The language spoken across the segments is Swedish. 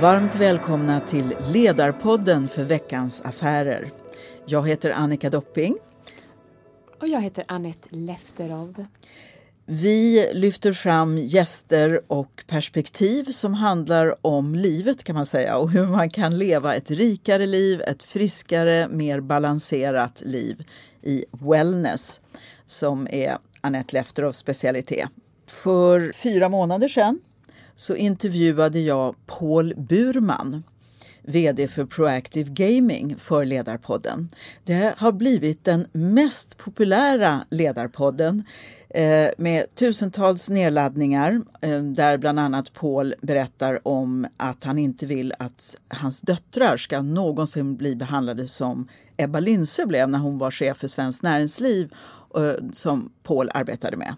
Varmt välkomna till Ledarpodden för veckans affärer. Jag heter Annika Dopping. Och jag heter Annette Lefterov. Vi lyfter fram gäster och perspektiv som handlar om livet kan man säga och hur man kan leva ett rikare liv, ett friskare, mer balanserat liv i wellness som är Annette Lefterovs specialitet. För fyra månader sedan så intervjuade jag Paul Burman VD för Proactive Gaming för Ledarpodden. Det har blivit den mest populära Ledarpodden eh, med tusentals nedladdningar eh, där bland annat Paul berättar om att han inte vill att hans döttrar ska någonsin bli behandlade som Ebba Lindsö blev när hon var chef för Svenskt Näringsliv eh, som Paul arbetade med.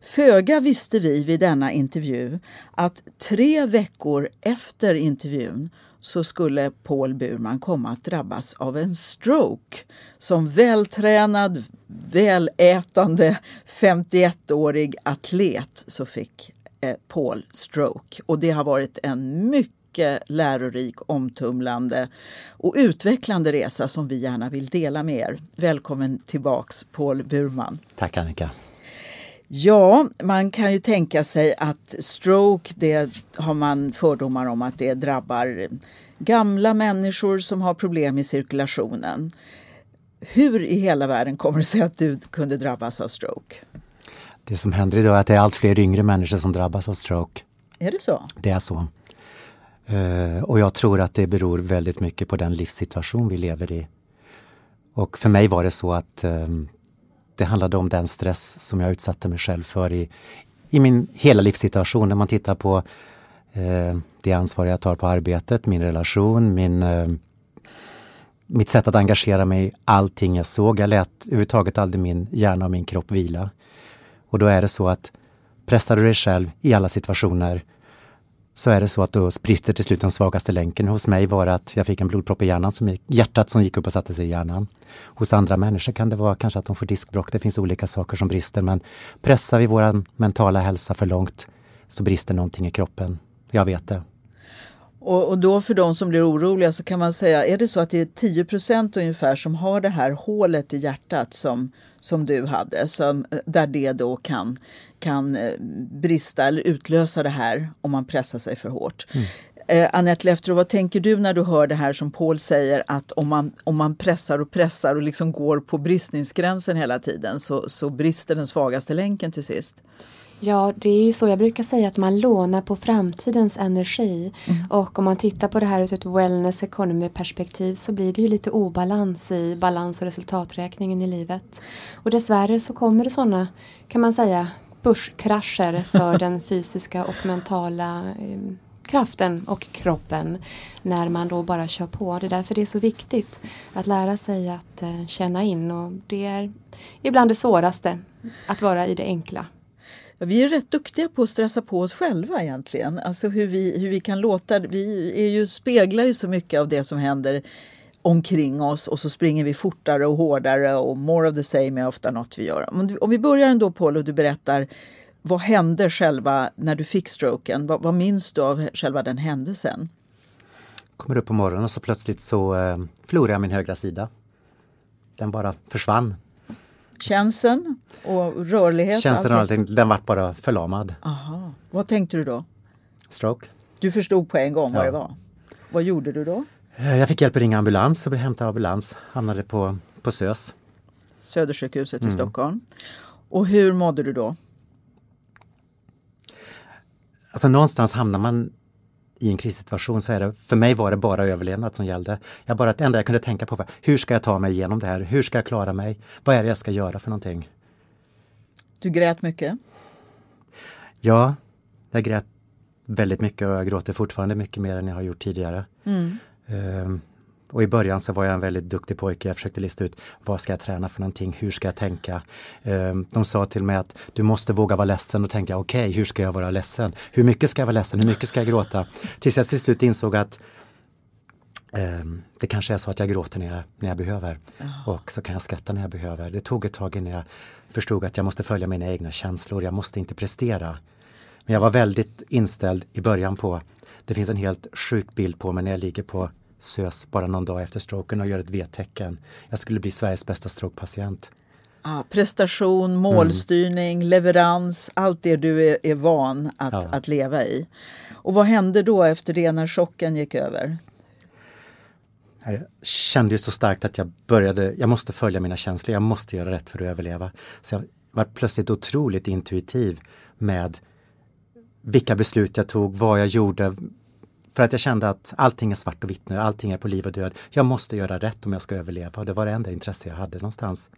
Föga visste vi vid denna intervju att tre veckor efter intervjun så skulle Paul Burman komma att drabbas av en stroke. Som vältränad, välätande 51-årig atlet så fick eh, Paul stroke. Och det har varit en mycket lärorik, omtumlande och utvecklande resa som vi gärna vill dela med er. Välkommen tillbaks Paul Burman. Tack Annika. Ja, man kan ju tänka sig att stroke, det har man fördomar om att det drabbar gamla människor som har problem i cirkulationen. Hur i hela världen kommer det sig att du kunde drabbas av stroke? Det som händer idag är att det är allt fler yngre människor som drabbas av stroke. Är det så? Det är så. Eh, och jag tror att det beror väldigt mycket på den livssituation vi lever i. Och för mig var det så att ehm, det handlade om den stress som jag utsatte mig själv för i, i min hela livssituation. När man tittar på eh, det ansvar jag tar på arbetet, min relation, min, eh, mitt sätt att engagera mig i allting jag såg. Jag lät överhuvudtaget aldrig min hjärna och min kropp vila. Och då är det så att pressar du dig själv i alla situationer så är det så att då brister till slut den svagaste länken. Hos mig var det att jag fick en blodpropp i hjärnan, som gick, hjärtat som gick upp och satte sig i hjärnan. Hos andra människor kan det vara kanske att de får diskbråck. Det finns olika saker som brister, men pressar vi vår mentala hälsa för långt så brister någonting i kroppen. Jag vet det. Och, och, då för de som blir oroliga så kan man säga, är det så att det är 10% ungefär som har det här hålet i hjärtat som, som du hade, som, där det då kan, kan eh, brista eller utlösa det här om man pressar sig för hårt. Mm. Eh, Anette Lefterov, vad tänker du när du hör det här som Paul säger att om man, om man pressar och pressar och liksom går på bristningsgränsen hela tiden så, så brister den svagaste länken till sist? Ja, det är ju så. Jag brukar säga att man lånar på framtidens energi. Mm. Och om man tittar på det här ur ett wellness economy perspektiv så blir det ju lite obalans i balans och resultaträkningen i livet. Och dessvärre så kommer det sådana, kan man säga, börskrascher för den fysiska och mentala eh, kraften och kroppen när man då bara kör på. Det är därför det är så viktigt att lära sig att eh, känna in och det är ibland det svåraste att vara i det enkla. Vi är rätt duktiga på att stressa på oss själva egentligen. Alltså hur vi, hur vi kan låta... Vi är ju, speglar ju så mycket av det som händer omkring oss och så springer vi fortare och hårdare och more of the same är ofta något vi gör. Om vi börjar ändå Paul och du berättar vad hände själva när du fick stroken? Vad, vad minns du av själva den händelsen? Kommer upp på morgonen och så plötsligt så eh, förlorade jag min högra sida. Den bara försvann Känseln och rörlighet? Känseln och allting, den vart bara förlamad. Aha. Vad tänkte du då? Stroke. Du förstod på en gång ja. vad det var? Vad gjorde du då? Eh, jag fick hjälp att ringa ambulans och blev hämtad av ambulans. Hamnade på, på SÖS. Södersjukhuset mm. i Stockholm. Och hur mådde du då? Alltså någonstans hamnar man i en krissituation så är det, för mig var det bara överlevnad som gällde. Jag bara, det enda jag kunde tänka på var, hur ska jag ta mig igenom det här? Hur ska jag klara mig? Vad är det jag ska göra för någonting? Du grät mycket? Ja, jag grät väldigt mycket och jag gråter fortfarande mycket mer än jag har gjort tidigare. Mm. Um, och i början så var jag en väldigt duktig pojke. Jag försökte lista ut vad ska jag träna för någonting? Hur ska jag tänka? Ehm, de sa till mig att du måste våga vara ledsen och tänka okej, okay, hur ska jag vara ledsen? Hur mycket ska jag vara ledsen? Hur mycket ska jag gråta? Tills jag till slut insåg att um, det kanske är så att jag gråter när jag, när jag behöver. Oh. Och så kan jag skratta när jag behöver. Det tog ett tag innan jag förstod att jag måste följa mina egna känslor. Jag måste inte prestera. Men jag var väldigt inställd i början på Det finns en helt sjuk bild på mig när jag ligger på SÖS bara någon dag efter stroken och gör ett V-tecken. Jag skulle bli Sveriges bästa strokepatient. Ja, prestation, målstyrning, mm. leverans, allt det du är, är van att, ja. att leva i. Och vad hände då efter det när chocken gick över? Jag kände ju så starkt att jag började, jag måste följa mina känslor, jag måste göra rätt för att överleva. Så jag var plötsligt otroligt intuitiv med vilka beslut jag tog, vad jag gjorde. För att jag kände att allting är svart och vitt nu, allting är på liv och död. Jag måste göra rätt om jag ska överleva och det var det enda intresse jag hade någonstans.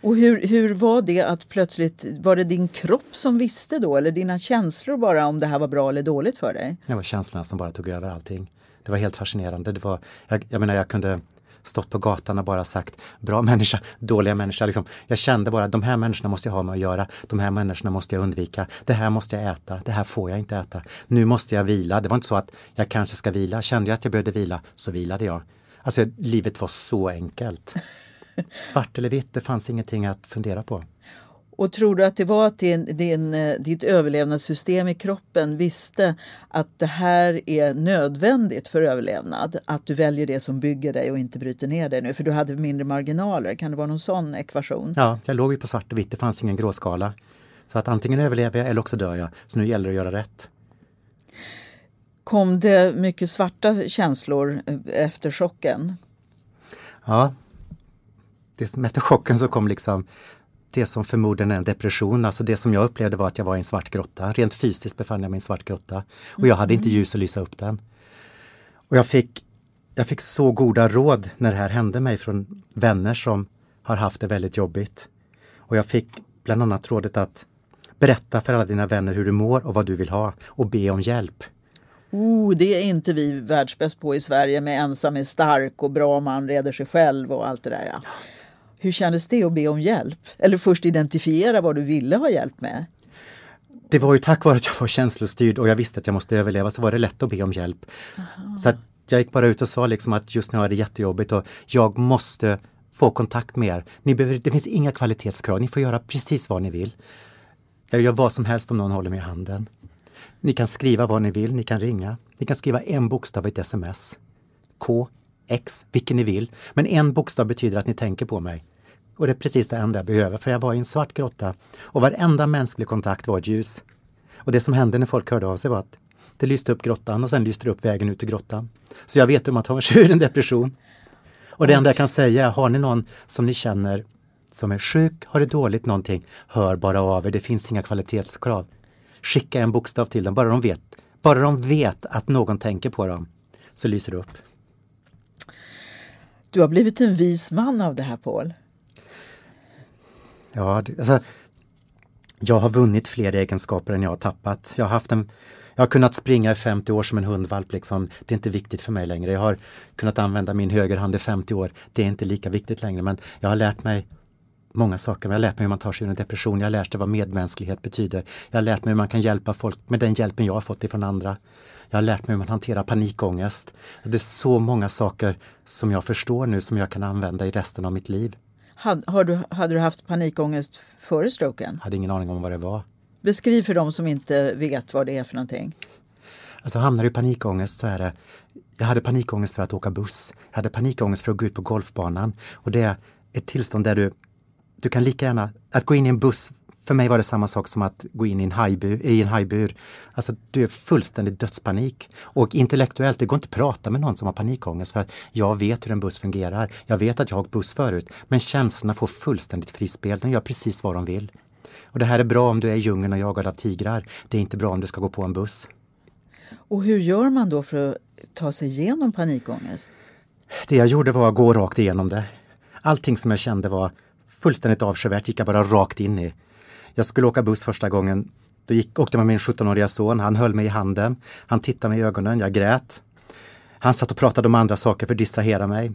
Och hur, hur var det att plötsligt, var det din kropp som visste då eller dina känslor bara om det här var bra eller dåligt för dig? Det var känslorna som bara tog över allting. Det var helt fascinerande. Det var, jag, jag menar jag kunde stått på gatan och bara sagt bra människa, dåliga människa. Liksom. Jag kände bara de här människorna måste jag ha med att göra. De här människorna måste jag undvika. Det här måste jag äta. Det här får jag inte äta. Nu måste jag vila. Det var inte så att jag kanske ska vila. Kände jag att jag behövde vila så vilade jag. Alltså livet var så enkelt. Svart eller vitt, det fanns ingenting att fundera på. Och tror du att det var att din, din, eh, ditt överlevnadssystem i kroppen visste att det här är nödvändigt för överlevnad? Att du väljer det som bygger dig och inte bryter ner dig nu för du hade mindre marginaler. Kan det vara någon sån ekvation? Ja, jag låg ju på svart och vitt, det fanns ingen gråskala. Så att antingen överlever jag eller också dör jag. Så nu gäller det att göra rätt. Kom det mycket svarta känslor eh, efter chocken? Ja, det, efter chocken så kom liksom det som förmodligen är en depression. Alltså det som jag upplevde var att jag var i en svart grotta. Rent fysiskt befann jag mig i en svart grotta. Och jag hade inte mm. ljus att lysa upp den. Och jag fick, jag fick så goda råd när det här hände mig från vänner som har haft det väldigt jobbigt. Och jag fick bland annat rådet att berätta för alla dina vänner hur du mår och vad du vill ha och be om hjälp. Oh, det är inte vi världsbäst på i Sverige med ensam är stark och bra man reder sig själv och allt det där. Ja. Hur kändes det att be om hjälp? Eller först identifiera vad du ville ha hjälp med? Det var ju tack vare att jag var känslostyrd och jag visste att jag måste överleva så var det lätt att be om hjälp. Aha. Så att jag gick bara ut och sa liksom att just nu är det jättejobbigt och jag måste få kontakt med er. Ni behöver, det finns inga kvalitetskrav, ni får göra precis vad ni vill. Jag gör vad som helst om någon håller mig i handen. Ni kan skriva vad ni vill, ni kan ringa. Ni kan skriva en bokstav i ett sms. K, X, vilken ni vill. Men en bokstav betyder att ni tänker på mig. Och det är precis det enda jag behöver, för jag var i en svart grotta och varenda mänsklig kontakt var ett ljus. Och det som hände när folk hörde av sig var att det lyste upp grottan och sen lyste det upp vägen ut ur grottan. Så jag vet hur man tar sig ur en depression. Och det enda jag kan säga är, har ni någon som ni känner som är sjuk, har det dåligt någonting, hör bara av er. Det finns inga kvalitetskrav. Skicka en bokstav till dem, bara de vet. Bara de vet att någon tänker på dem, så lyser det upp. Du har blivit en vis man av det här, Paul. Ja, det, alltså, jag har vunnit fler egenskaper än jag har tappat. Jag har haft en jag har kunnat springa i 50 år som en hundvalp. Liksom. Det är inte viktigt för mig längre. Jag har kunnat använda min högerhand i 50 år. Det är inte lika viktigt längre. Men jag har lärt mig många saker. Jag har lärt mig hur man tar sig ur en depression. Jag har lärt mig vad medmänsklighet betyder. Jag har lärt mig hur man kan hjälpa folk med den hjälpen jag har fått ifrån andra. Jag har lärt mig hur man hanterar panikångest. Det är så många saker som jag förstår nu som jag kan använda i resten av mitt liv. Har du, hade du haft panikångest före stroken? Jag hade ingen aning om vad det var. Beskriv för dem som inte vet vad det är för någonting. Alltså hamnar du i panikångest så är det Jag hade panikångest för att åka buss. Jag hade panikångest för att gå ut på golfbanan. Och det är ett tillstånd där du Du kan lika gärna, att gå in i en buss för mig var det samma sak som att gå in i en hajbur. I en hajbur. Alltså, du är fullständigt dödspanik. Och intellektuellt, det går inte att prata med någon som har panikångest för att jag vet hur en buss fungerar. Jag vet att jag har buss förut. Men känslorna får fullständigt frispel. De gör precis vad de vill. Och det här är bra om du är i djungeln och jagad av tigrar. Det är inte bra om du ska gå på en buss. Och hur gör man då för att ta sig igenom panikångest? Det jag gjorde var att gå rakt igenom det. Allting som jag kände var fullständigt avskyvärt gick jag bara rakt in i. Jag skulle åka buss första gången. Då gick, åkte med min 17-åriga son. Han höll mig i handen. Han tittade mig i ögonen. Jag grät. Han satt och pratade om andra saker för att distrahera mig.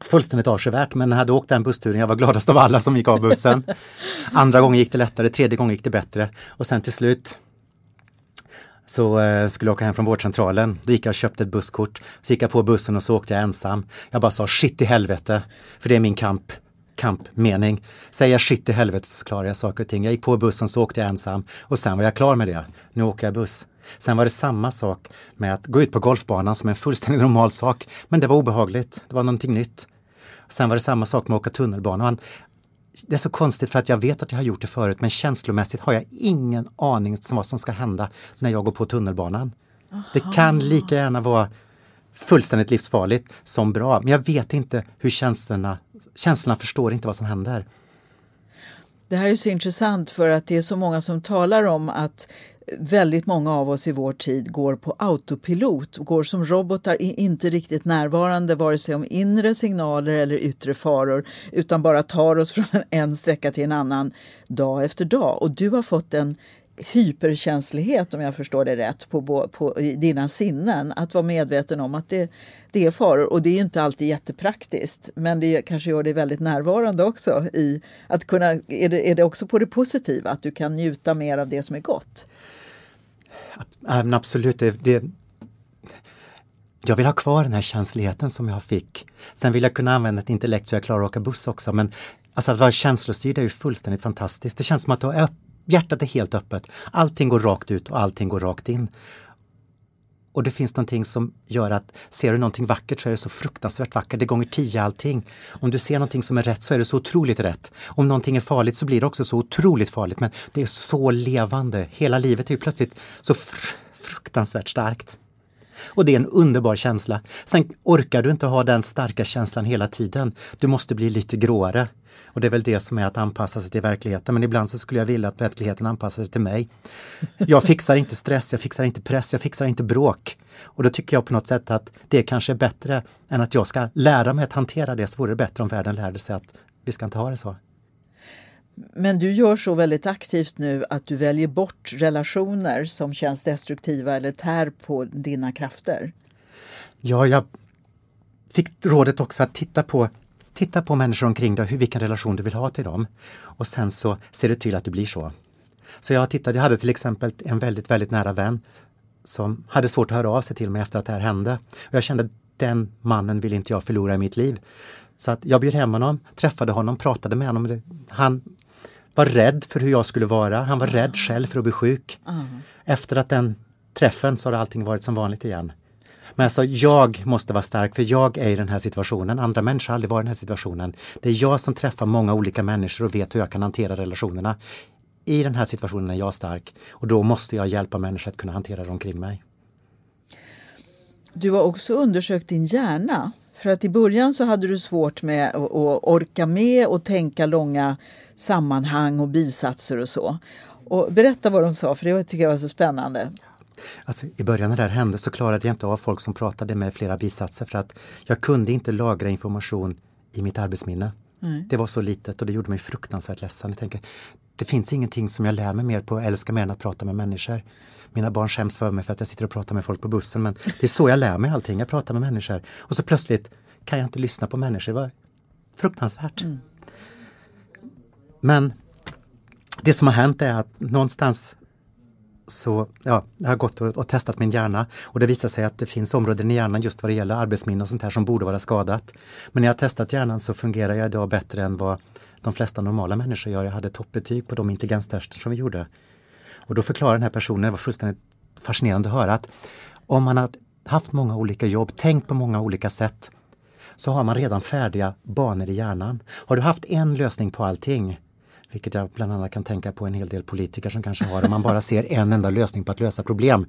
Fullständigt avskyvärt, men när jag hade åkt den bussturen, jag var gladast av alla som gick av bussen. Andra gången gick det lättare, tredje gången gick det bättre. Och sen till slut så eh, skulle jag åka hem från vårdcentralen. Då gick jag och köpte ett busskort. Så gick jag på bussen och så åkte jag ensam. Jag bara sa shit i helvete, för det är min kamp. Kampmening. Säger jag shit i helvete så klarar jag saker och ting. Jag gick på bussen så åkte jag ensam och sen var jag klar med det. Nu åker jag buss. Sen var det samma sak med att gå ut på golfbanan som en fullständigt normal sak. Men det var obehagligt. Det var någonting nytt. Sen var det samma sak med att åka tunnelbana. Det är så konstigt för att jag vet att jag har gjort det förut men känslomässigt har jag ingen aning om vad som ska hända när jag går på tunnelbanan. Aha. Det kan lika gärna vara fullständigt livsfarligt som bra. Men jag vet inte hur känslorna, känslorna förstår inte vad som händer. Det här är så intressant för att det är så många som talar om att väldigt många av oss i vår tid går på autopilot, går som robotar, inte riktigt närvarande vare sig om inre signaler eller yttre faror, utan bara tar oss från en sträcka till en annan dag efter dag. Och du har fått en hyperkänslighet, om jag förstår det rätt, på, på dina sinnen. Att vara medveten om att det, det är faror. Och det är inte alltid jättepraktiskt, men det kanske gör dig väldigt närvarande också. I att kunna, är, det, är det också på det positiva, att du kan njuta mer av det som är gott? Absolut. Det, det, jag vill ha kvar den här känsligheten som jag fick. Sen vill jag kunna använda ett intellekt så jag klarar att åka buss också. Men alltså att vara känslostyrd är ju fullständigt fantastiskt. Det känns som att du har hjärtat är helt öppet. Allting går rakt ut och allting går rakt in. Och det finns någonting som gör att ser du någonting vackert så är det så fruktansvärt vackert. Det gånger tio allting. Om du ser någonting som är rätt så är det så otroligt rätt. Om någonting är farligt så blir det också så otroligt farligt. Men det är så levande. Hela livet är ju plötsligt så fr fruktansvärt starkt. Och det är en underbar känsla. Sen orkar du inte ha den starka känslan hela tiden. Du måste bli lite gråare. Och det är väl det som är att anpassa sig till verkligheten. Men ibland så skulle jag vilja att verkligheten anpassar sig till mig. Jag fixar inte stress, jag fixar inte press, jag fixar inte bråk. Och då tycker jag på något sätt att det kanske är bättre än att jag ska lära mig att hantera det. Så vore det bättre om världen lärde sig att vi ska inte ha det så. Men du gör så väldigt aktivt nu att du väljer bort relationer som känns destruktiva eller tär på dina krafter. Ja, jag fick rådet också att titta på Titta på människor omkring dig, hur, vilken relation du vill ha till dem. Och sen så ser du till att det blir så. Så jag tittade, jag hade till exempel en väldigt, väldigt nära vän som hade svårt att höra av sig till mig efter att det här hände. Och jag kände den mannen vill inte jag förlora i mitt liv. Så att jag bjöd hem honom, träffade honom, pratade med honom. Han var rädd för hur jag skulle vara. Han var rädd själv för att bli sjuk. Mm. Efter att den träffen så har allting varit som vanligt igen. Men alltså jag måste vara stark för jag är i den här situationen. Andra människor har aldrig varit i den här situationen. Det är jag som träffar många olika människor och vet hur jag kan hantera relationerna. I den här situationen är jag stark och då måste jag hjälpa människor att kunna hantera det omkring mig. Du har också undersökt din hjärna. För att i början så hade du svårt med att orka med och tänka långa sammanhang och bisatser och så. Och berätta vad de sa, för det tycker jag var så spännande. Alltså, I början när det här hände så klarade jag inte av folk som pratade med flera bisatser för att jag kunde inte lagra information i mitt arbetsminne. Nej. Det var så litet och det gjorde mig fruktansvärt ledsen. Jag tänker, det finns ingenting som jag lär mig mer på och älskar mer än att prata med människor. Mina barn skäms för mig för att jag sitter och pratar med folk på bussen men det är så jag lär mig allting, jag pratar med människor. Och så plötsligt kan jag inte lyssna på människor. Det var fruktansvärt. Mm. Men det som har hänt är att någonstans så ja, jag har gått och, och, testat min hjärna och det visar sig att det finns områden i hjärnan just vad det gäller arbetsminne och sånt här som borde vara skadat. Men när jag har testat hjärnan så fungerar jag idag bättre än vad de flesta normala människor gör. Jag hade toppbetyg på de intelligenstester som vi gjorde. Och då förklarar den här personen, det var fullständigt fascinerande att höra, att om man har haft många olika jobb, tänkt på många olika sätt, så har man redan färdiga banor i hjärnan. Har du haft en lösning på allting, vilket jag bland annat kan tänka på en hel del politiker som kanske har, om man bara ser en enda lösning på att lösa problem.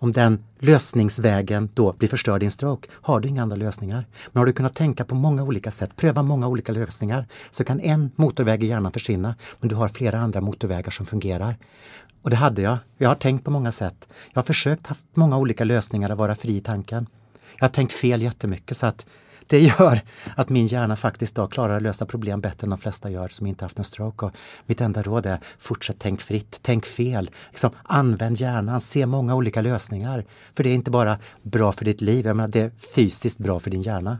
Om den lösningsvägen då blir förstörd i en stroke, har du inga andra lösningar. Men har du kunnat tänka på många olika sätt, pröva många olika lösningar, så kan en motorväg i hjärnan försvinna, men du har flera andra motorvägar som fungerar. Och det hade jag. Jag har tänkt på många sätt. Jag har försökt haft många olika lösningar att vara fri i tanken. Jag har tänkt fel jättemycket så att det gör att min hjärna faktiskt då klarar att lösa problem bättre än de flesta gör som inte haft en stroke. Och mitt enda råd är fortsätt tänk fritt, tänk fel. Liksom, använd hjärnan, se många olika lösningar. För det är inte bara bra för ditt liv, jag menar, det är fysiskt bra för din hjärna.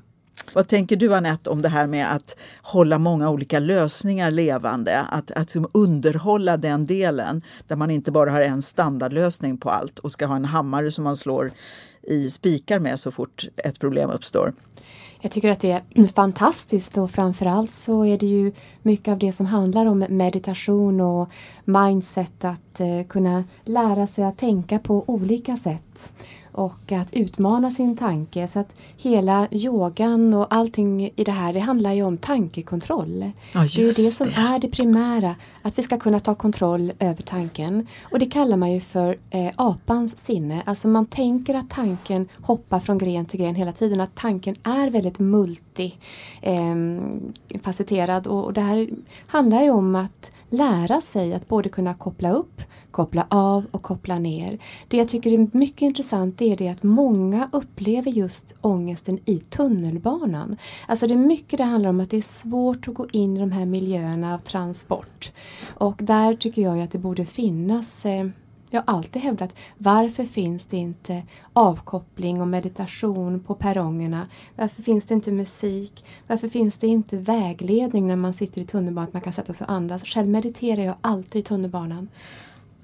Vad tänker du Anette om det här med att hålla många olika lösningar levande? Att, att liksom underhålla den delen där man inte bara har en standardlösning på allt och ska ha en hammare som man slår i spikar med så fort ett problem uppstår. Jag tycker att det är fantastiskt och framförallt så är det ju mycket av det som handlar om meditation och mindset att eh, kunna lära sig att tänka på olika sätt och att utmana sin tanke. Så att hela yogan och allting i det här det handlar ju om tankekontroll. Ja, det är det som det. är det primära, att vi ska kunna ta kontroll över tanken. Och det kallar man ju för eh, apans sinne. Alltså man tänker att tanken hoppar från gren till gren hela tiden. Att tanken är väldigt multifacetterad. Eh, och, och det här handlar ju om att lära sig att både kunna koppla upp koppla av och koppla ner. Det jag tycker är mycket intressant är det att många upplever just ångesten i tunnelbanan. Alltså det är mycket det handlar om att det är svårt att gå in i de här miljöerna av transport. Och där tycker jag att det borde finnas eh, jag har alltid hävdat varför finns det inte avkoppling och meditation på perrongerna? Varför finns det inte musik? Varför finns det inte vägledning när man sitter i tunnelbanan att man kan sätta sig och andas? Själv mediterar jag alltid i tunnelbanan.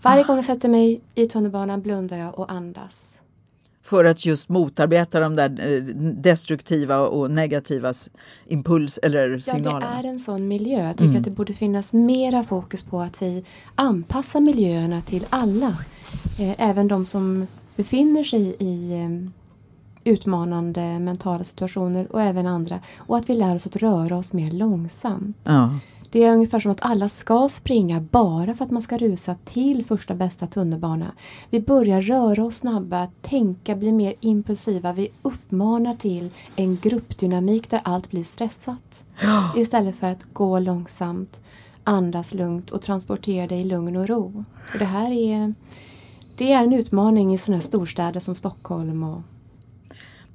Varje gång jag sätter mig i tunnelbanan blundar jag och andas. För att just motarbeta de där eh, destruktiva och negativa impuls eller signalerna? Ja, det är en sån miljö. Jag tycker mm. att det borde finnas mera fokus på att vi anpassar miljöerna till alla. Eh, även de som befinner sig i eh, utmanande mentala situationer och även andra. Och att vi lär oss att röra oss mer långsamt. Ja. Det är ungefär som att alla ska springa bara för att man ska rusa till första bästa tunnelbana. Vi börjar röra oss snabba, tänka, bli mer impulsiva. Vi uppmanar till en gruppdynamik där allt blir stressat. Istället för att gå långsamt, andas lugnt och transportera dig i lugn och ro. Och det här är, det är en utmaning i sådana här storstäder som Stockholm och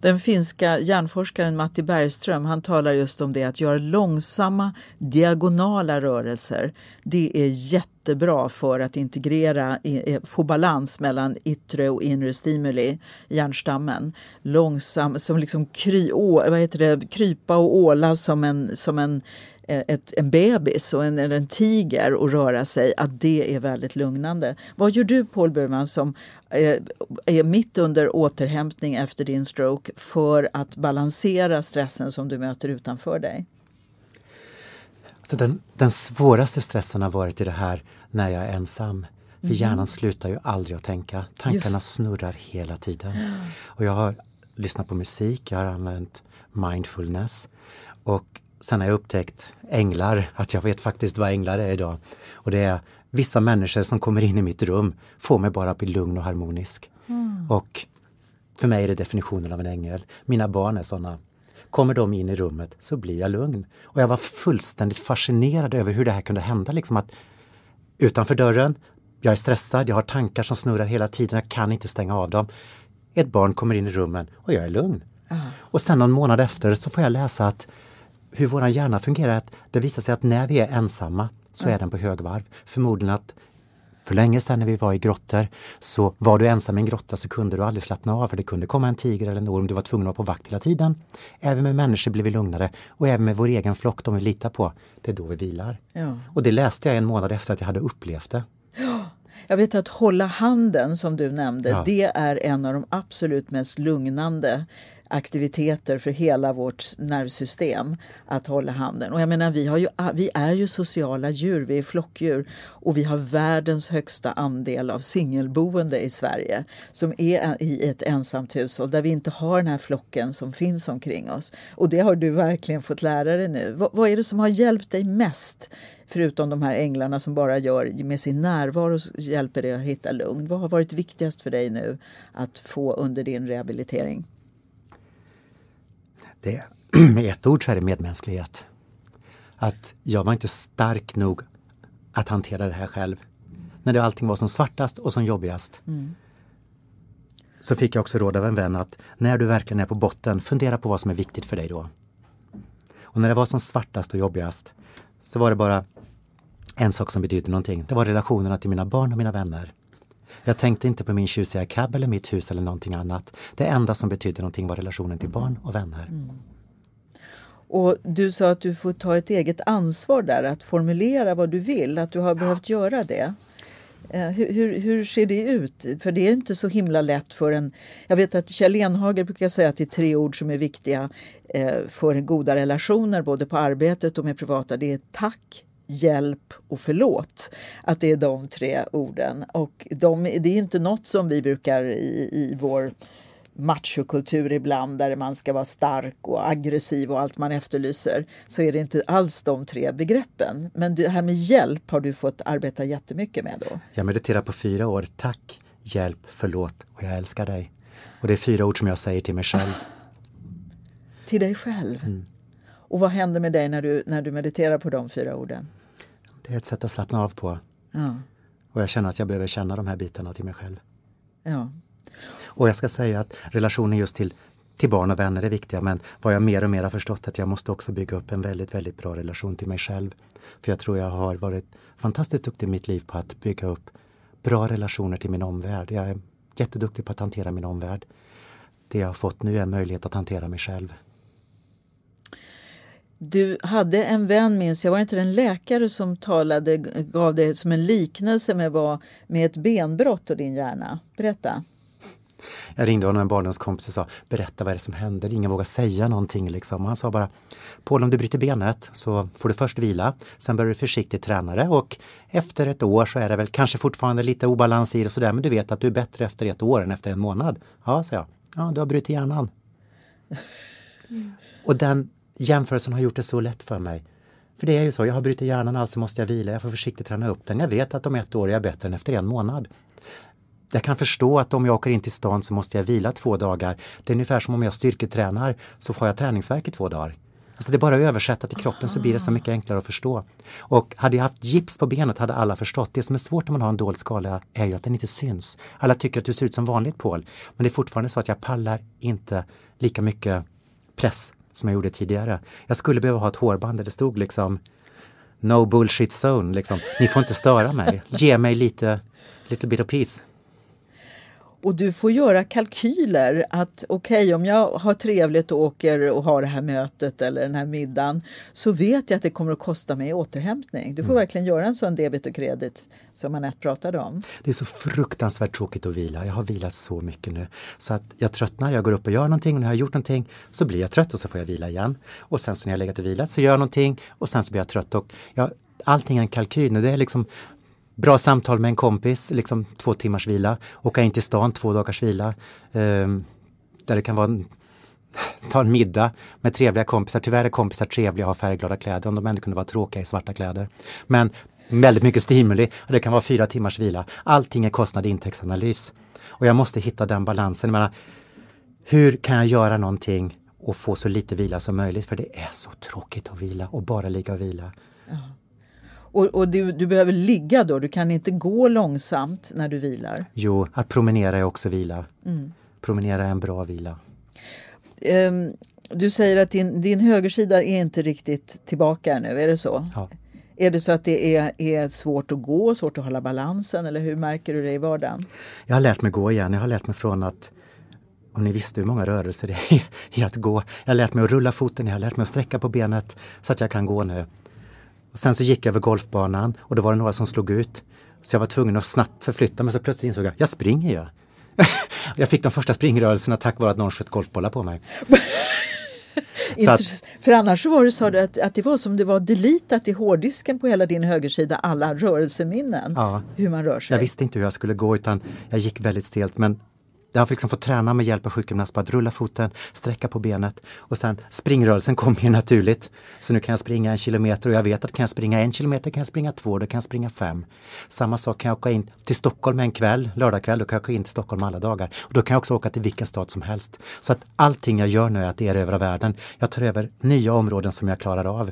den finska hjärnforskaren Matti Bergström han talar just om det att göra långsamma diagonala rörelser. Det är jättebra för att integrera, få balans mellan yttre och inre stimuli i hjärnstammen. Långsam, som liksom kry, å, vad heter det, krypa och åla som en, som en ett, en bebis och en, en tiger och röra sig, att det är väldigt lugnande. Vad gör du Paul Burman som är, är mitt under återhämtning efter din stroke för att balansera stressen som du möter utanför dig? Så den, den svåraste stressen har varit i det här när jag är ensam. För mm. hjärnan slutar ju aldrig att tänka. Tankarna Just. snurrar hela tiden. Och jag har lyssnat på musik, jag har använt mindfulness. Och Sen har jag upptäckt änglar, att jag vet faktiskt vad änglar är idag. Och det är vissa människor som kommer in i mitt rum, får mig bara att bli lugn och harmonisk. Mm. Och för mig är det definitionen av en ängel. Mina barn är sådana. Kommer de in i rummet så blir jag lugn. Och jag var fullständigt fascinerad över hur det här kunde hända. Liksom att utanför dörren, jag är stressad, jag har tankar som snurrar hela tiden, jag kan inte stänga av dem. Ett barn kommer in i rummen och jag är lugn. Mm. Och sen någon månad efter så får jag läsa att hur vår hjärna fungerar, att det visar sig att när vi är ensamma så mm. är den på högvarv. Förmodligen att för länge sedan när vi var i grottor så var du ensam i en grotta så kunde du aldrig slappna av för det kunde komma en tiger eller en orm. Du var tvungen att vara på vakt hela tiden. Även med människor blir vi lugnare och även med vår egen flock, de vi litar på. Det är då vi vilar. Ja. Och det läste jag en månad efter att jag hade upplevt det. Jag vet att hålla handen som du nämnde, ja. det är en av de absolut mest lugnande aktiviteter för hela vårt nervsystem att hålla handen. Och jag menar, vi, har ju, ah, vi är ju sociala djur, vi är flockdjur och vi har världens högsta andel av singelboende i Sverige som är i ett ensamt hushåll där vi inte har den här flocken som finns omkring oss. Och det har du verkligen fått lära dig nu. vad, vad är det som har hjälpt dig mest förutom de här änglarna som bara gör med sin närvaro hjälper dig att hitta lugn. Vad har varit viktigast för dig nu att få under din rehabilitering? Det, med ett ord så är det medmänsklighet. Att jag var inte stark nog att hantera det här själv. När det allting var som svartast och som jobbigast. Mm. Så fick jag också råd av en vän att när du verkligen är på botten, fundera på vad som är viktigt för dig då. Och när det var som svartast och jobbigast så var det bara en sak som betydde någonting. Det var relationerna till mina barn och mina vänner. Jag tänkte inte på min tjusiga cab eller mitt hus eller någonting annat. Det enda som betydde någonting var relationen till barn och vänner. Mm. Och du sa att du får ta ett eget ansvar där, att formulera vad du vill, att du har behövt göra det. Eh, hur, hur, hur, ser det ut? För det är inte så himla lätt för en... Jag vet att Kjell Enhager brukar säga att det är tre ord som är viktiga eh, för goda relationer både på arbetet och med privata. Det är tack, hjälp och förlåt. Att det är de tre orden. Och de, det är inte något som vi brukar i, i vår machokultur ibland där man ska vara stark och aggressiv och allt man efterlyser så är det inte alls de tre begreppen. Men det här med hjälp har du fått arbeta jättemycket med då? Jag mediterar på fyra år. Tack, hjälp, förlåt och jag älskar dig. Och det är fyra ord som jag säger till mig själv. Till dig själv? Mm. Och vad händer med dig när du, när du mediterar på de fyra orden? Det är ett sätt att slappna av på. Ja. Och jag känner att jag behöver känna de här bitarna till mig själv. Ja. Och jag ska säga att relationen just till, till barn och vänner är viktiga men vad jag mer och mer har förstått att jag måste också bygga upp en väldigt, väldigt bra relation till mig själv. För jag tror jag har varit fantastiskt duktig i mitt liv på att bygga upp bra relationer till min omvärld. Jag är jätteduktig på att hantera min omvärld. Det jag har fått nu är en möjlighet att hantera mig själv. Du hade en vän, minns jag, var det inte en läkare som talade, gav det som en liknelse med, vad, med ett benbrott och din hjärna? Berätta. Jag ringde honom, en barndomskompis, och sa berätta vad är det som händer? Ingen vågar säga någonting. Liksom. Han sa bara Paul, om du bryter benet så får du först vila, sen börjar du försiktigt träna det och efter ett år så är det väl kanske fortfarande lite obalans i det sådär, men du vet att du är bättre efter ett år än efter en månad. Ja, sa jag. Ja, du har brutit hjärnan. Mm. Och den jämförelsen har gjort det så lätt för mig. För det är ju så, jag har brutit hjärnan, alltså måste jag vila, jag får försiktigt träna upp den. Jag vet att om ett år är jag bättre än efter en månad. Jag kan förstå att om jag åker in till stan så måste jag vila två dagar. Det är ungefär som om jag styrketränar så får jag träningsverk i två dagar. Alltså det är bara att översätta till kroppen så blir det så mycket enklare att förstå. Och hade jag haft gips på benet hade alla förstått. Det som är svårt när man har en dold skala är ju att den inte syns. Alla tycker att du ser ut som vanligt Paul. Men det är fortfarande så att jag pallar inte lika mycket press som jag gjorde tidigare. Jag skulle behöva ha ett hårband där det stod liksom No bullshit zone, liksom. Ni får inte störa mig. Ge mig lite, little bit of peace. Och du får göra kalkyler att okej okay, om jag har trevligt och åker och har det här mötet eller den här middagen så vet jag att det kommer att kosta mig återhämtning. Du får mm. verkligen göra en sån debit och kredit som Anette pratade om. Det är så fruktansvärt tråkigt att vila. Jag har vilat så mycket nu så att jag tröttnar, jag går upp och gör någonting och när jag har gjort någonting så blir jag trött och så får jag vila igen. Och sen så när jag legat och vilat så gör jag någonting och sen så blir jag trött. Och jag, allting är en kalkyl. Det är liksom Bra samtal med en kompis, liksom två timmars vila. Åka in till stan, två dagars vila. Eh, där det kan vara en, ta en middag med trevliga kompisar. Tyvärr är kompisar trevliga och har färgglada kläder om de ändå kunde vara tråkiga i svarta kläder. Men väldigt mycket stimuli och det kan vara fyra timmars vila. Allting är kostnad intäktsanalys. Och jag måste hitta den balansen. Menar, hur kan jag göra någonting och få så lite vila som möjligt? För det är så tråkigt att vila och bara ligga och vila. Ja. Och, och du, du, behöver ligga då, du kan inte gå långsamt när du vilar? Jo, att promenera är också vila. Mm. Promenera är en bra vila. Um, du säger att din, din högersida är inte riktigt tillbaka nu, är det så? Ja. Är det så att det är, är svårt att gå, svårt att hålla balansen eller hur märker du det i vardagen? Jag har lärt mig gå igen. Jag har lärt mig från att om ni visste hur många rörelser det är i att gå. Jag har lärt mig att rulla foten, jag har lärt mig att sträcka på benet så att jag kan gå nu. Och sen så gick jag över golfbanan och då var det några som slog ut. Så jag var tvungen att snabbt förflytta mig så plötsligt insåg jag, jag springer ju. jag fick de första springrörelserna tack vare att någon sköt golfbollar på mig. att, för annars var det så att, att det var som det var delitat i hårddisken på hela din högersida, alla rörelseminnen. Ja, hur man rör sig. Jag visste inte hur jag skulle gå utan jag gick väldigt stelt men jag har liksom fått träna med hjälp av sjukgymnast på att rulla foten, sträcka på benet och sen springrörelsen kommer ju naturligt. Så nu kan jag springa en kilometer och jag vet att kan jag springa en kilometer kan jag springa två, då kan jag springa fem. Samma sak kan jag åka in till Stockholm en kväll, lördagkväll, då kan jag åka in till Stockholm alla dagar. Och då kan jag också åka till vilken stad som helst. Så att allting jag gör nu är att erövra världen. Jag tar över nya områden som jag klarar av.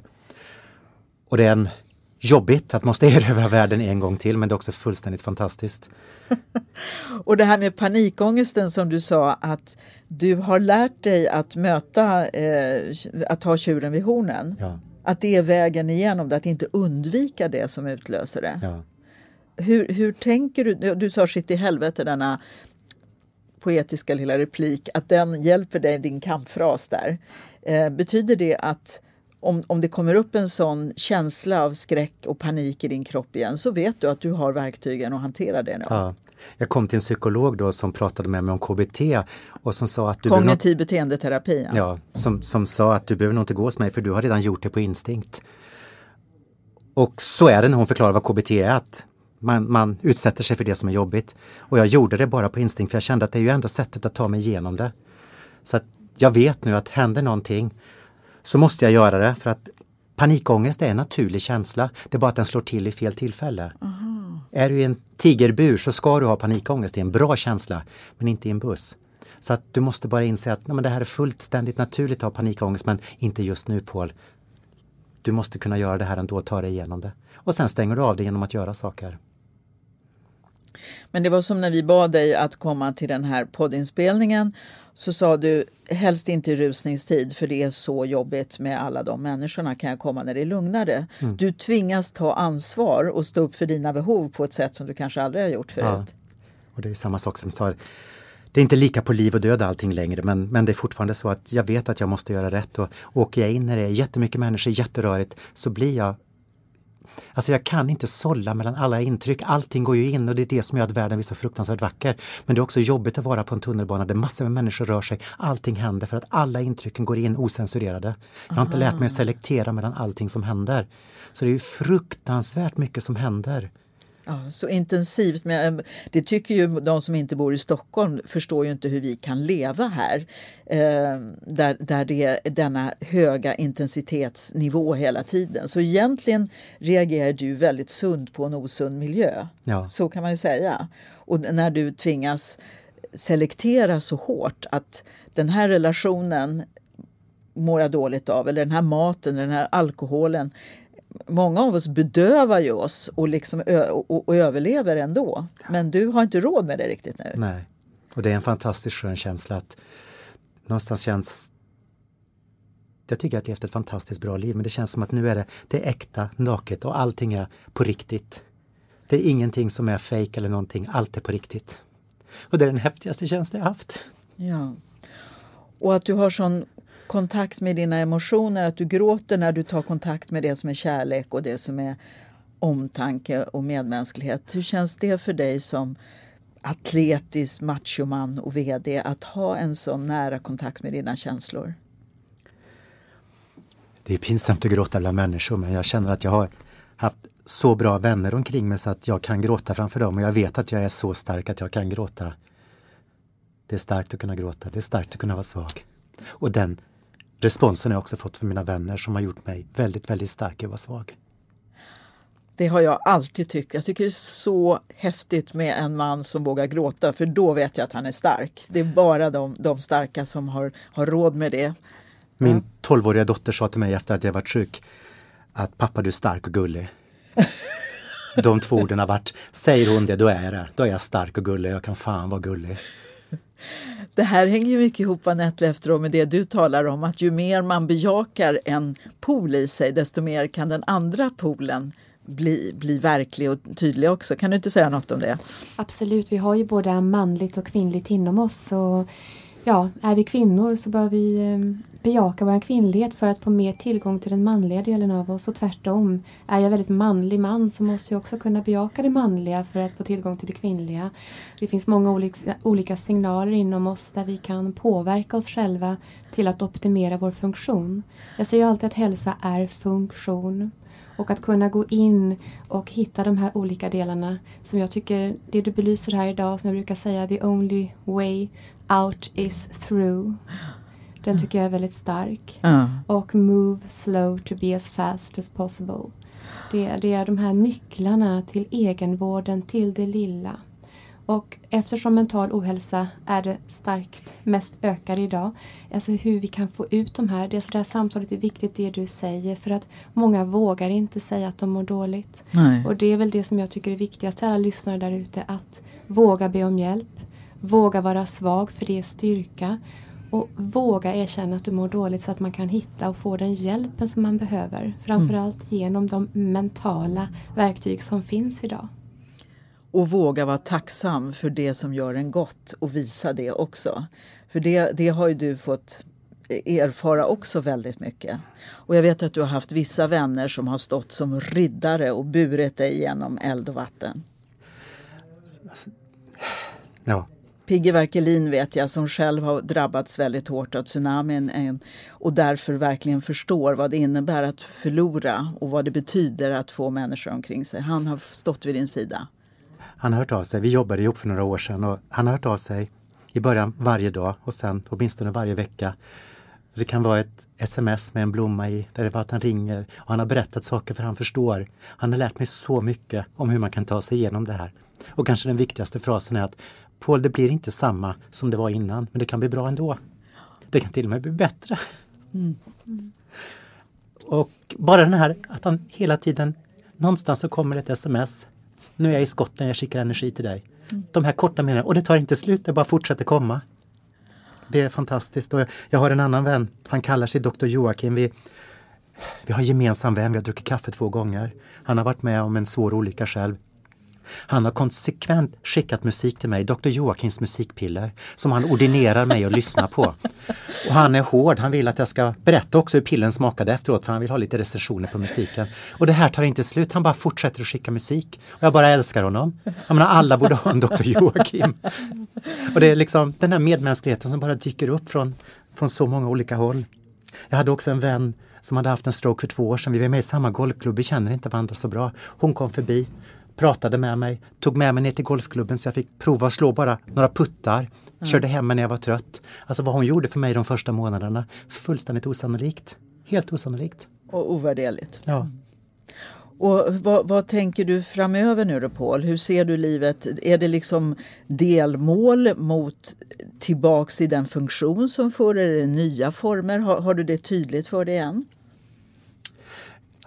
Och det är en jobbigt att måste erövra världen en gång till men det är också fullständigt fantastiskt. och det här med panikångesten som du sa att du har lärt dig att möta, eh, att ta tjuren vid hornen. Ja. Att det är vägen igenom det, att inte undvika det som utlöser det. Ja. Hur, hur tänker du? Du sa shit i helvete, denna poetiska lilla replik, att den hjälper dig, din kampfras där. Eh, betyder det att om, om det kommer upp en sån känsla av skräck och panik i din kropp igen så vet du att du har verktygen att hantera det nu. Ja. Jag kom till en psykolog då som pratade med mig om KBT och som sa att du Kognitiv nog... beteendeterapi. Ja, ja som, som sa att du behöver nog inte gå hos mig för du har redan gjort det på instinkt. Och så är det när hon förklarar vad KBT är. Att man, man utsätter sig för det som är jobbigt. Och jag gjorde det bara på instinkt för jag kände att det är ju enda sättet att ta mig igenom det. Så att jag vet nu att händer någonting så måste jag göra det för att panikångest är en naturlig känsla. Det är bara att den slår till i fel tillfälle. Aha. Är du i en tigerbur så ska du ha panikångest. Det är en bra känsla, men inte i en buss. Så att du måste bara inse att nej, men det här är fullständigt naturligt att ha panikångest men inte just nu Paul. Du måste kunna göra det här ändå, ta dig igenom det. Och sen stänger du av det genom att göra saker. Men det var som när vi bad dig att komma till den här poddinspelningen så sa du helst inte i rusningstid för det är så jobbigt med alla de människorna. Kan jag komma när det är lugnare? Mm. Du tvingas ta ansvar och stå upp för dina behov på ett sätt som du kanske aldrig har gjort förut. Ja. Och det är samma sak som sa det är inte lika på liv och död allting längre men, men det är fortfarande så att jag vet att jag måste göra rätt och åker jag in när det är jättemycket människor, jätterörigt, så blir jag Alltså jag kan inte sålla mellan alla intryck. Allting går ju in och det är det som gör att världen blir så fruktansvärt vacker. Men det är också jobbigt att vara på en tunnelbana där massor med människor rör sig. Allting händer för att alla intrycken går in osensurerade. Jag har inte lärt mig att selektera mellan allting som händer. Så det är fruktansvärt mycket som händer. Ja, så intensivt. Men det tycker ju de som inte bor i Stockholm förstår ju inte hur vi kan leva här. Eh, där, där det är denna höga intensitetsnivå hela tiden. Så egentligen reagerar du väldigt sunt på en osund miljö. Ja. Så kan man ju säga. Och när du tvingas selektera så hårt att den här relationen mår jag dåligt av eller den här maten, den här alkoholen många av oss bedövar ju oss och, liksom och, och, överlever ändå. Men du har inte råd med det riktigt nu. Nej, och det är en fantastiskt skön känsla att någonstans känns jag tycker att jag har haft ett fantastiskt bra liv men det känns som att nu är det, det är äkta, naket och allting är på riktigt. Det är ingenting som är fejk eller någonting, allt är på riktigt. Och det är den häftigaste känslan jag haft. Ja. Och att du har sån kontakt med dina emotioner, att du gråter när du tar kontakt med det som är kärlek och det som är omtanke och medmänsklighet. Hur känns det för dig som atletisk machoman och VD att ha en så nära kontakt med dina känslor? Det är pinsamt att gråta bland människor men jag känner att jag har haft så bra vänner omkring mig så att jag kan gråta framför dem och jag vet att jag är så stark att jag kan gråta. Det är starkt att kunna gråta, det är starkt att kunna vara svag. Och den responsen jag också fått från mina vänner som har gjort mig väldigt, väldigt stark att vara svag. Det har jag alltid tyckt. Jag tycker det är så häftigt med en man som vågar gråta för då vet jag att han är stark. Det är bara de, de starka som har, har råd med det. Min tolvåriga dotter sa till mig efter att jag varit sjuk att pappa du är stark och gullig. De två orden har varit, säger hon det då är det. Då är jag stark och gullig, jag kan fan vara gullig. Det här hänger ju mycket ihop Anette med det du talar om att ju mer man bejakar en pool i sig desto mer kan den andra poolen bli, bli verklig och tydlig också. Kan du inte säga något om det? Absolut, vi har ju både manligt och kvinnligt inom oss. Och ja, är vi kvinnor så bör vi eh, bejaka vår kvinnlighet för att få mer tillgång till den manliga delen av oss och tvärtom. Är jag väldigt manlig man så måste jag också kunna bejaka det manliga för att få tillgång till det kvinnliga. Det finns många olika, olika signaler inom oss där vi kan påverka oss själva till att optimera vår funktion. Jag säger alltid att hälsa är funktion. Och att kunna gå in och hitta de här olika delarna som jag tycker, det du belyser här idag, som jag brukar säga, the only way out is through. Den tycker jag är väldigt stark. Mm. Och Move slow to be as fast as possible. Det, det är de här nycklarna till egenvården, till det lilla. Och eftersom mental ohälsa är det starkt mest ökar idag, alltså hur vi kan få ut de här, det, så det här samtalet är viktigt det du säger för att många vågar inte säga att de mår dåligt. Nej. Och det är väl det som jag tycker är viktigast alla lyssnare där ute, att våga be om hjälp, våga vara svag för det är styrka och våga erkänna att du mår dåligt så att man kan hitta och få den hjälpen som man behöver. Framförallt mm. genom de mentala verktyg som finns idag. Och våga vara tacksam för det som gör en gott och visa det också. För det, det har ju du fått erfara också väldigt mycket. Och jag vet att du har haft vissa vänner som har stått som riddare och burit dig genom eld och vatten. Ja. Pigge Verkelin vet jag som själv har drabbats väldigt hårt av tsunamin eh, och därför verkligen förstår vad det innebär att förlora och vad det betyder att få människor omkring sig. Han har stått vid din sida. Han har hört av sig. Vi jobbade ihop för några år sedan och han har hört av sig i början varje dag och sen åtminstone varje vecka. Det kan vara ett sms med en blomma i, där det var att han ringer och han har berättat saker för han förstår. Han har lärt mig så mycket om hur man kan ta sig igenom det här. Och kanske den viktigaste frasen är att Paul, det blir inte samma som det var innan, men det kan bli bra ändå. Det kan till och med bli bättre. Mm. Mm. Och bara den här att han hela tiden, någonstans så kommer ett sms. Nu är jag i skotten, jag skickar energi till dig. Mm. De här korta meningarna, och det tar inte slut, det bara fortsätter komma. Det är fantastiskt. Och jag har en annan vän, han kallar sig Dr Joakim. Vi, vi har en gemensam vän, vi har druckit kaffe två gånger. Han har varit med om en svår olycka själv. Han har konsekvent skickat musik till mig, Dr Joakims musikpiller, som han ordinerar mig att lyssna på. Och han är hård, han vill att jag ska berätta också hur pillen smakade efteråt för han vill ha lite recensioner på musiken. Och det här tar inte slut, han bara fortsätter att skicka musik. Och jag bara älskar honom. Jag menar, alla borde ha en Dr Joakim. Och det är liksom den här medmänskligheten som bara dyker upp från, från så många olika håll. Jag hade också en vän som hade haft en stroke för två år sedan. Vi var med i samma golfklubb, vi känner inte varandra så bra. Hon kom förbi pratade med mig, tog med mig ner till golfklubben så jag fick prova att slå bara några puttar. Mm. Körde hem när jag var trött. Alltså vad hon gjorde för mig de första månaderna, fullständigt osannolikt. Helt osannolikt. Och ovärderligt. Ja. Och vad, vad, tänker du framöver nu då Paul? Hur ser du livet? Är det liksom delmål mot tillbaks till den funktion som förr? Är det nya former? Har, har du det tydligt för dig än?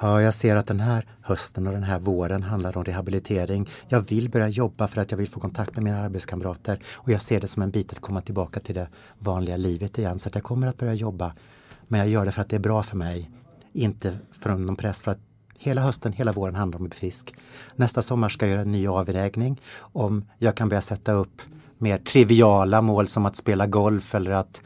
Ja, jag ser att den här hösten och den här våren handlar om rehabilitering. Jag vill börja jobba för att jag vill få kontakt med mina arbetskamrater och jag ser det som en bit att komma tillbaka till det vanliga livet igen. Så att jag kommer att börja jobba. Men jag gör det för att det är bra för mig. Inte från någon press för att hela hösten, hela våren handlar om att bli frisk. Nästa sommar ska jag göra en ny avvägning om jag kan börja sätta upp mer triviala mål som att spela golf eller att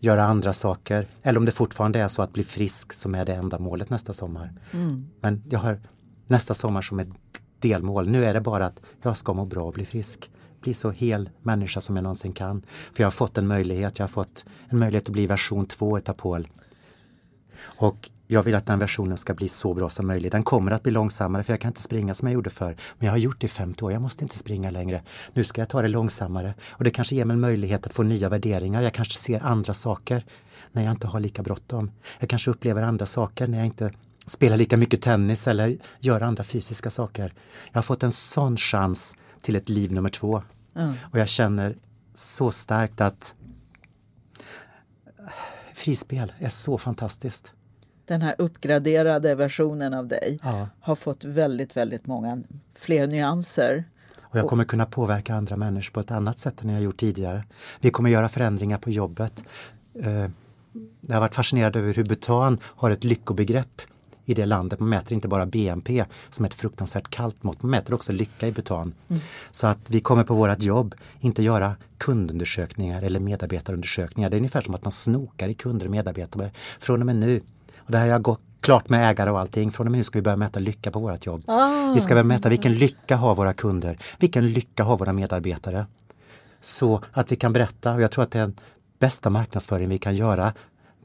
göra andra saker. Eller om det fortfarande är så att bli frisk som är det enda målet nästa sommar. Mm. Men jag har nästa sommar som ett delmål. Nu är det bara att jag ska må bra och bli frisk. Bli så hel människa som jag någonsin kan. För jag har fått en möjlighet. Jag har fått en möjlighet att bli version 2 utav Paul. Och jag vill att den versionen ska bli så bra som möjligt. Den kommer att bli långsammare för jag kan inte springa som jag gjorde förr. Men jag har gjort det i 50 år, jag måste inte springa längre. Nu ska jag ta det långsammare och det kanske ger mig en möjlighet att få nya värderingar. Jag kanske ser andra saker när jag inte har lika bråttom. Jag kanske upplever andra saker när jag inte spelar lika mycket tennis eller gör andra fysiska saker. Jag har fått en sån chans till ett liv nummer två. Mm. Och jag känner så starkt att frispel är så fantastiskt den här uppgraderade versionen av dig ja. har fått väldigt, väldigt många fler nyanser. Och jag kommer kunna påverka andra människor på ett annat sätt än jag gjort tidigare. Vi kommer göra förändringar på jobbet. Eh, jag har varit fascinerad över hur Bhutan har ett lyckobegrepp i det landet. Man mäter inte bara BNP som ett fruktansvärt kallt mått, man mäter också lycka i Bhutan. Mm. Så att vi kommer på vårt jobb inte göra kundundersökningar eller medarbetarundersökningar. Det är ungefär som att man snokar i kunder och medarbetare. Från och med nu och det här har jag gått klart med ägare och allting. Från och med nu ska vi börja mäta lycka på vårt jobb. Ah. Vi ska börja mäta vilken lycka har våra kunder? Vilken lycka har våra medarbetare? Så att vi kan berätta, och jag tror att det är den bästa marknadsföring vi kan göra.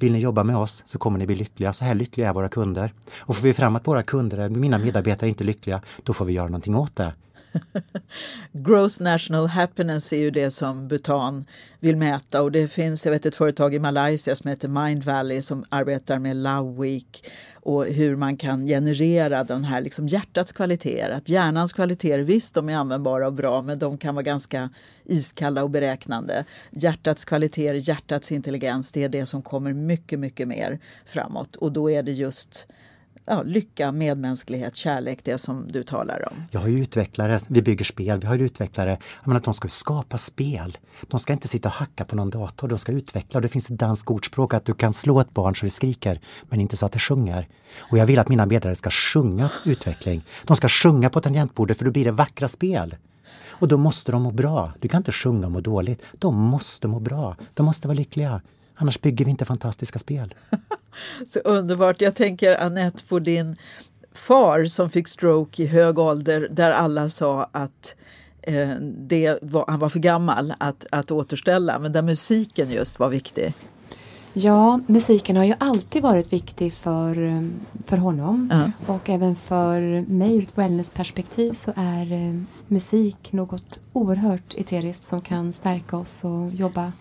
Vill ni jobba med oss så kommer ni bli lyckliga. Så här lyckliga är våra kunder. Och får vi fram att våra kunder, mina medarbetare, är inte lyckliga, då får vi göra någonting åt det. Gross National Happiness är ju det som Bhutan vill mäta och det finns jag vet, ett företag i Malaysia som heter Mind Valley som arbetar med Love Week och hur man kan generera den här liksom hjärtats kvaliteter. Att hjärnans kvaliteter, visst de är användbara och bra men de kan vara ganska iskalla och beräknande. Hjärtats kvaliteter, hjärtats intelligens, det är det som kommer mycket, mycket mer framåt och då är det just ja, lycka, medmänsklighet, kärlek, det som du talar om. Jag har ju utvecklare, vi bygger spel, vi har ju utvecklare, jag menar, att de ska skapa spel. De ska inte sitta och hacka på någon dator, de ska utveckla. Och det finns ett danskt ordspråk att du kan slå ett barn så det skriker, men inte så att det sjunger. Och jag vill att mina medlare ska sjunga utveckling. De ska sjunga på tangentbordet för då blir det vackra spel. Och då måste de må bra. Du kan inte sjunga och må dåligt. De måste må bra. De måste vara lyckliga. Annars bygger vi inte fantastiska spel. Så underbart. Jag tänker Annette på din far som fick stroke i hög ålder där alla sa att eh, det var, han var för gammal att, att återställa men där musiken just var viktig. Ja, musiken har ju alltid varit viktig för, eh, för honom. Ja. Och även för mig ur ett wellnessperspektiv så är eh, musik något oerhört eteriskt som kan stärka oss och jobba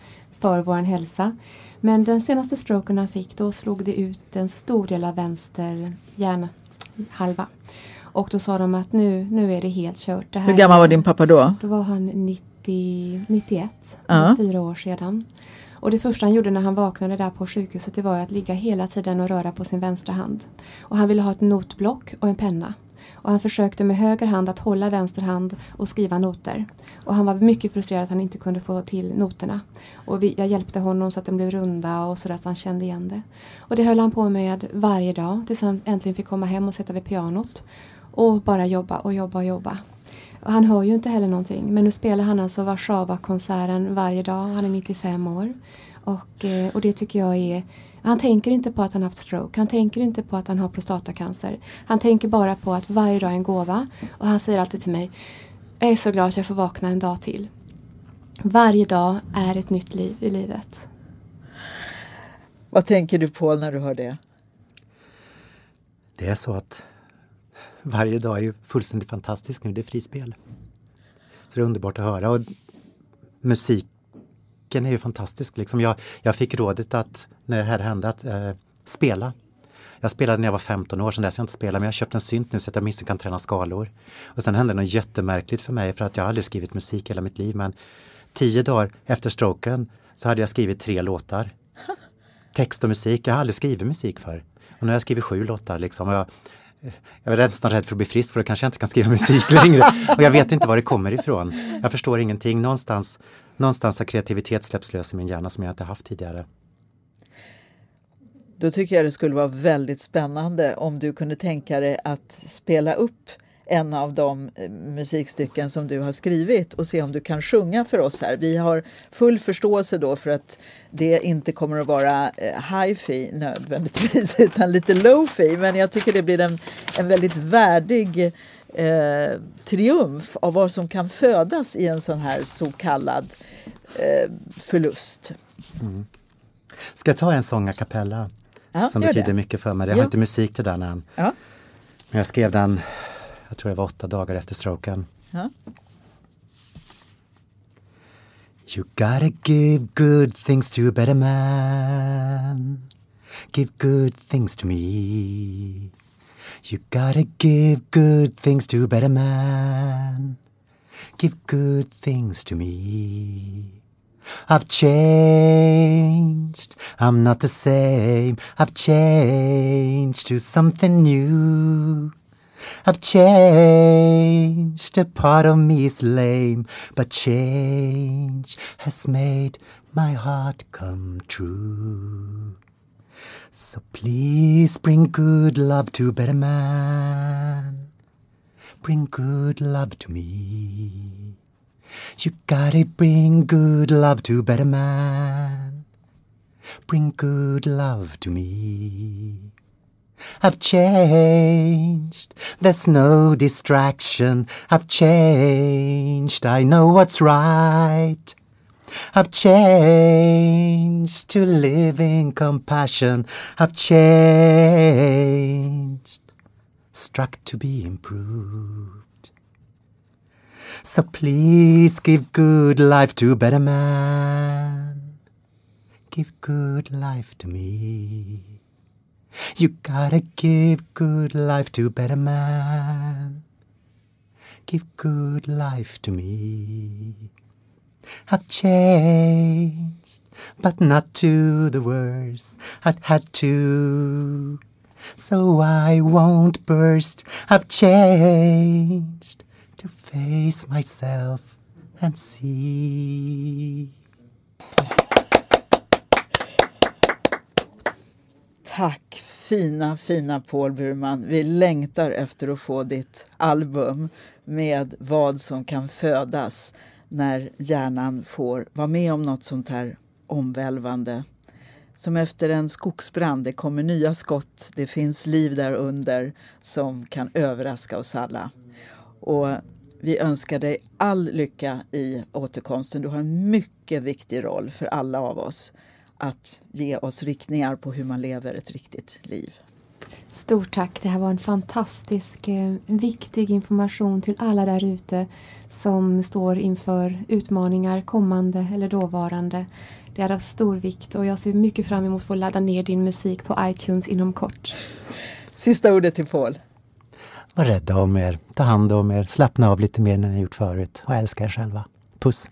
för vår hälsa. Men den senaste stroken han fick då slog det ut en stor del av vänster hjärnhalva. Och då sa de att nu, nu är det helt kört. Det Hur gammal var din pappa då? Då var han 90, 91, Ja. fyra år sedan. Och det första han gjorde när han vaknade där på sjukhuset det var att ligga hela tiden och röra på sin vänstra hand. Och han ville ha ett notblock och en penna. Och han försökte med höger hand att hålla vänster hand och skriva noter. Och han var mycket frustrerad att han inte kunde få till noterna. Och vi, jag hjälpte honom så att de blev runda och så att han kände igen det. Och det höll han på med varje dag tills han äntligen fick komma hem och sätta vid pianot. Och bara jobba och jobba och jobba. Och han hör ju inte heller någonting. Men nu spelar han alltså Warszawa-konserten varje dag. Han är 95 år. Och, eh, och det tycker jag är... Han tänker inte på att han haft stroke. Han tänker inte på att han har prostatacancer. Han tänker bara på att varje dag är en gåva. Och han säger alltid till mig. Jag är så glad att jag får vakna en dag till. Varje dag är ett nytt liv i livet. Vad tänker du på när du hör det? Det är så att varje dag är ju fullständigt fantastisk nu. Det är frispel. Så det är underbart att höra. Och musiken är ju fantastisk. Liksom jag, jag fick rådet att, när det här hände, att eh, spela. Jag spelade när jag var 15 år, sedan dess jag inte spelat, men jag har köpt en synt nu så att jag minst kan träna skalor. Och sen hände något jättemärkligt för mig, för att jag aldrig skrivit musik hela mitt liv, men tio dagar efter stroken så hade jag skrivit tre låtar. Text och musik, jag har aldrig skrivit musik för. Och nu har jag skrivit sju låtar liksom. Och jag, jag är nästan rädd för att bli frisk för då kanske jag inte kan skriva musik längre. Och jag vet inte var det kommer ifrån. Jag förstår ingenting. Någonstans, någonstans har kreativitet släppts lös i min hjärna som jag inte haft tidigare. Då tycker jag det skulle vara väldigt spännande om du kunde tänka dig att spela upp en av de eh, musikstycken som du har skrivit och se om du kan sjunga för oss här. Vi har full förståelse då för att det inte kommer att vara eh, hi-fi nödvändigtvis utan lite low-fi men jag tycker det blir en, en väldigt värdig eh, triumf av vad som kan födas i en sån här så kallad eh, förlust. Ska jag ta en sång a cappella? Ja, som betyder det. mycket för mig. Jag Ja. har inte musik till den än. Ja. Men jag skrev den, jag tror det var åtta dagar efter stroken. Ja. You gotta give good things to a better man. Give good things to me. You gotta give good things to a better man. Give good things to me. I've changed. I'm not the same. I've changed to something new. I've changed. A part of me is lame, but change has made my heart come true. So please bring good love to better man. Bring good love to me. You gotta bring good love to better man. Bring good love to me. I've changed. There's no distraction. I've changed. I know what's right. I've changed to live in compassion. I've changed. Struck to be improved. So please give good life to better man. Give good life to me. You gotta give good life to better man. Give good life to me. I've changed, but not to the worse. I'd had to, so I won't burst. I've changed to face myself and see. Tack fina, fina Paul Burman. Vi längtar efter att få ditt album med vad som kan födas när hjärnan får vara med om något sånt här omvälvande. som efter en skogsbrand. Det kommer nya skott, det finns liv där under som kan överraska oss alla. Och vi önskar dig all lycka i återkomsten. Du har en mycket viktig roll för alla av oss att ge oss riktningar på hur man lever ett riktigt liv. Stort tack! Det här var en fantastisk eh, viktig information till alla där ute som står inför utmaningar, kommande eller dåvarande. Det är av stor vikt och jag ser mycket fram emot att få ladda ner din musik på iTunes inom kort. Sista ordet till Paul. Var rädda om er, ta hand om er, slappna av lite mer än ni gjort förut och älska er själva. Puss!